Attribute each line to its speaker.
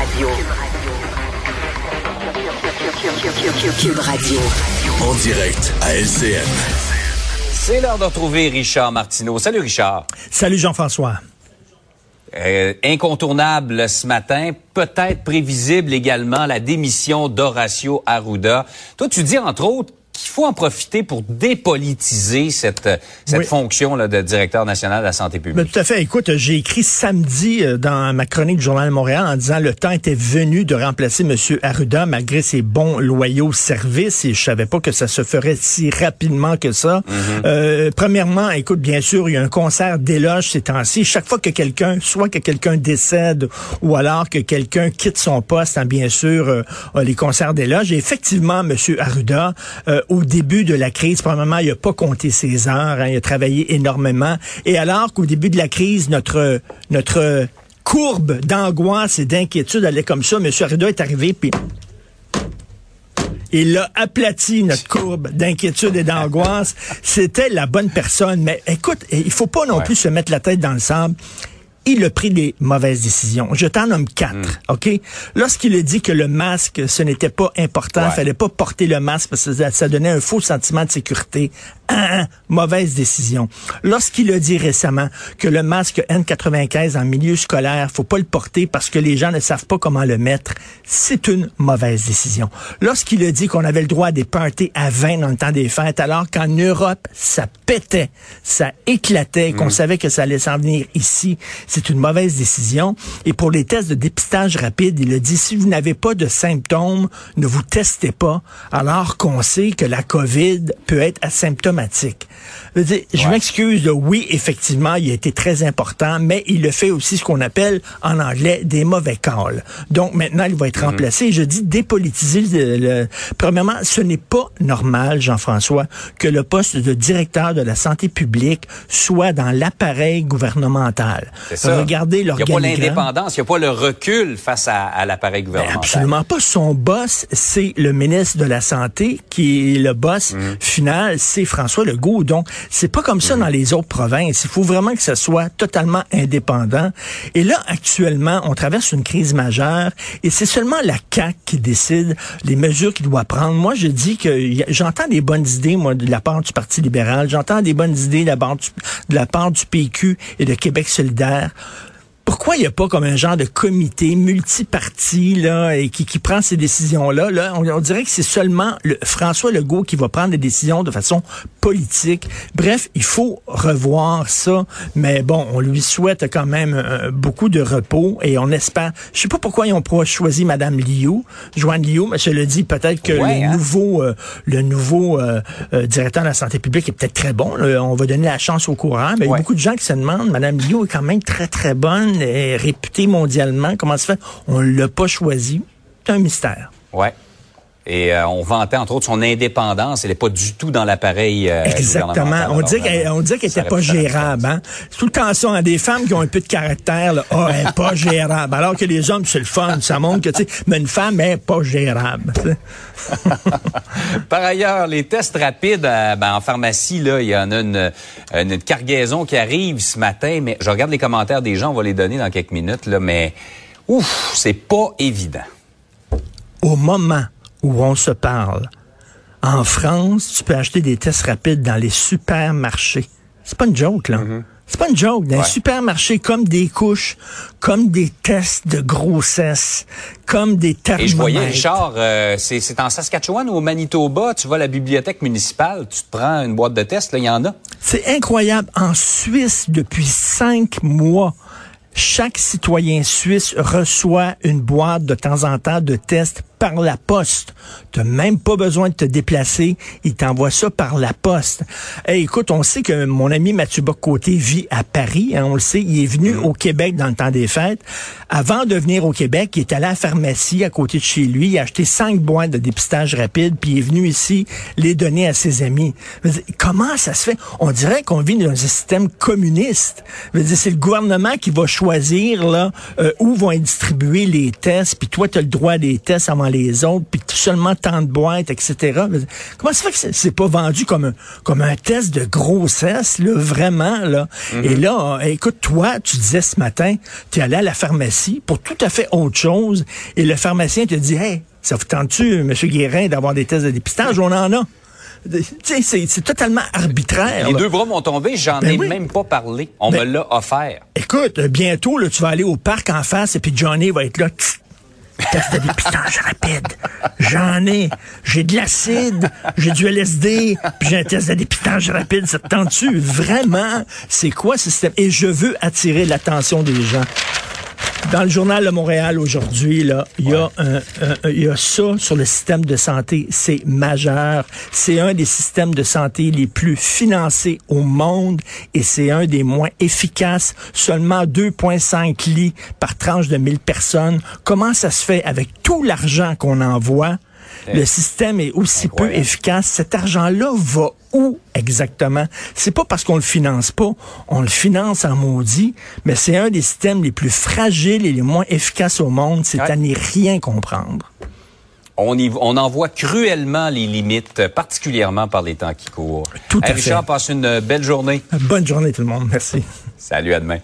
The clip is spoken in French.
Speaker 1: Radio. Cube Radio.
Speaker 2: En direct à LCN.
Speaker 3: C'est l'heure de retrouver Richard Martineau. Salut Richard.
Speaker 4: Salut Jean-François.
Speaker 3: Euh, incontournable ce matin, peut-être prévisible également la démission d'Horacio Arruda. Toi, tu dis entre autres qu'il faut en profiter pour dépolitiser cette, cette
Speaker 4: Oui.
Speaker 3: fonction là, de directeur national de la santé
Speaker 4: Ben,
Speaker 3: publique.
Speaker 4: tout à fait. Écoute, j'ai écrit samedi euh, dans ma chronique du Journal de Montréal en disant le temps était venu de remplacer M. Arruda malgré ses bons, loyaux services et je savais pas que ça se ferait si rapidement que ça. Euh, premièrement, écoute, bien sûr, il y a un concert d'éloges ces temps-ci. Chaque fois que quelqu'un, soit que quelqu'un décède ou alors que quelqu'un quitte son poste, hein, bien sûr, euh, euh, les concerts d'éloges. Et effectivement, M. Arruda, euh, au début de la crise, probablement, il a pas compté ses heures. hein, il a travaillé énormément. Et alors qu'au début de la crise, notre notre courbe d'angoisse et d'inquiétude allait comme ça, M. Arruda est arrivé, puis il a aplati notre courbe d'inquiétude et d'angoisse. C'était la bonne personne. Mais écoute, il faut pas non
Speaker 3: Ouais.
Speaker 4: plus se mettre la tête dans le sable. Il a pris des mauvaises décisions. Je t'en nomme quatre, OK? Lorsqu'il a dit que le masque, ce n'était pas important, il
Speaker 3: Ouais.
Speaker 4: fallait pas porter le masque parce que ça, ça donnait un faux sentiment de sécurité. Mauvaise décision. Lorsqu'il a dit récemment que le masque N95 en milieu scolaire, faut pas le porter parce que les gens ne savent pas comment le mettre, c'est une mauvaise décision. Lorsqu'il a dit qu'on avait le droit à des parties à 20 dans le temps des fêtes, alors qu'en Europe, ça pétait, ça éclatait, qu'on savait que ça allait s'en venir ici, c'est une mauvaise décision. Et pour les tests de dépistage rapide, il a dit, si vous n'avez pas de symptômes, ne vous testez pas, alors qu'on sait que la COVID peut être asymptomatique. Je, je m'excuse, oui, effectivement, il a été très important, mais il le fait aussi ce qu'on appelle en anglais des mauvais calls. Donc maintenant, il va être remplacé. Je dis dépolitiser. Le, le- Premièrement, ce n'est pas normal, Jean-François, que le poste de directeur de la santé publique soit dans l'appareil gouvernemental.
Speaker 3: Ça.
Speaker 4: Regardez
Speaker 3: Il n'y a pas l'indépendance, il n'y a pas le recul face à, à l'appareil
Speaker 4: Ben,
Speaker 3: gouvernemental.
Speaker 4: absolument pas. Son boss, c'est le ministre de la Santé, qui est le boss
Speaker 3: Mhm.
Speaker 4: final, c'est François Legault. Donc, c'est pas comme ça dans les autres provinces. Il faut vraiment que ça soit totalement indépendant. Et là, actuellement, on traverse une crise majeure et c'est seulement la CAQ qui décide les mesures qu'il doit prendre. Moi, je dis que j'entends des bonnes idées, moi, de la part du Parti libéral. J'entends des bonnes idées de la part du, de la part du PQ et de Québec solidaire pourquoi il n'y a pas comme un genre de comité multiparti là et qui, qui prend ces décisions là? Là on, on dirait que c'est seulement le, François Legault qui va prendre des décisions de façon politique bref il faut revoir ça mais bon on lui souhaite quand même euh, beaucoup de repos et on espère je sais pas pourquoi ils ont choisi madame Liu Joanne Liu mais je le dis peut-être que
Speaker 3: Ouais,
Speaker 4: le
Speaker 3: hein?
Speaker 4: nouveau euh, le nouveau euh, euh, directeur de la santé publique est peut-être très bon là. on va donner la chance au courant mais il y a beaucoup de gens qui se demandent, Madame Liu est quand même très, très bonne et réputée mondialement. Comment ça fait? On l'a pas choisi. C'est un mystère.
Speaker 3: Ouais. Et euh, on vantait entre autres son indépendance. Elle n'est pas du tout dans l'appareil euh,
Speaker 4: Exactement. On dit qu'elle,
Speaker 3: vraiment,
Speaker 4: on dit qu'elle
Speaker 3: ça
Speaker 4: était
Speaker 3: aurait
Speaker 4: pas gérable, hein. Tout le temps ça, hein, des femmes qui ont un peu de caractère, là. Ah, elle est pas gérable. Alors que les hommes, c'est le fun. Ça montre que, tu sais, mais une femme est pas gérable.
Speaker 3: Par ailleurs, les tests rapides euh, ben, en pharmacie, là, il y en a une, une cargaison qui arrive ce matin, mais je regarde les commentaires des gens, on va les donner dans quelques minutes, là, mais ouf, c'est pas évident.
Speaker 4: Au moment où on se parle, en France, tu peux acheter des tests rapides dans les supermarchés. C'est pas une joke, là. C'est pas une joke. Dans
Speaker 3: Ouais.
Speaker 4: les supermarchés, comme des couches, comme des tests de grossesse, comme des
Speaker 3: Et
Speaker 4: thermomètres.
Speaker 3: je voyais, Richard, euh, c'est c'est en Saskatchewan ou au Manitoba, tu vas à la bibliothèque municipale, tu te prends une boîte de tests, là, il y en a.
Speaker 4: C'est incroyable. En Suisse, depuis cinq mois, chaque citoyen suisse reçoit une boîte de temps en temps de tests par la poste. Tu même pas besoin de te déplacer. Il t'envoie ça par la poste. Hey, écoute, on sait que mon ami Mathieu Bocoté vit à Paris. hein, on le sait. Il est venu au Québec dans le temps des fêtes. Avant de venir au Québec, il est allé à la pharmacie à côté de chez lui. Il a acheté cinq boîtes de dépistage rapide, puis il est venu ici les donner à ses amis. Comment ça se fait? On dirait qu'on vit dans un système communiste. C'est le gouvernement qui va choisir là euh, où vont être distribués les tests, puis toi, tu as le droit à des tests avant les autres, puis seulement tant de boîtes, etc. Comment ça fait que c'est- pas vendu comme un, comme un test de grossesse, là, vraiment, là? Et là, écoute, toi, tu disais ce matin, tu es allé à la pharmacie pour tout à fait autre chose, et le pharmacien te dit, hey, ça vous tente-tu, M. Guérin, d'avoir des tests de dépistage? On en a. Tu sais, c'est- totalement arbitraire.
Speaker 3: Les
Speaker 4: là.
Speaker 3: deux bras m'ont tombé, j'en
Speaker 4: Ben
Speaker 3: ai
Speaker 4: oui.
Speaker 3: même pas parlé. On
Speaker 4: Ben-
Speaker 3: me l'a offert.
Speaker 4: Écoute, bientôt, là, tu vas aller au parc en face et puis Johnny va être là. Test de dépistage rapide. J'en ai. J'ai de l'acide, j'ai du LSD, puis j'ai un test de dépistage rapide. Ça te tente-tu? Vraiment? C'est quoi ce système? Et je veux attirer l'attention des gens. Dans le journal de Montréal aujourd'hui, là, il y a un- un- il y a ça sur le système de santé, c'est majeur. C'est un des systèmes de santé les plus financés au monde et c'est un des moins efficaces. Seulement 2,5 lits par tranche de 1000 personnes. Comment ça se fait avec tout l'argent qu'on envoie? Le système est aussi peu efficace. Cet argent-là va où exactement? C'est pas parce qu'on le finance pas, on le finance en maudit, mais c'est un des systèmes les plus fragiles et les moins efficaces au monde. C'est
Speaker 3: Ouais.
Speaker 4: à n'y rien comprendre.
Speaker 3: On, y, on en voit cruellement les limites, particulièrement par les temps qui courent.
Speaker 4: Tout à
Speaker 3: Hey, Richard,
Speaker 4: fait.
Speaker 3: passe une belle journée.
Speaker 4: Bonne journée tout le monde. Merci.
Speaker 3: Salut, à demain.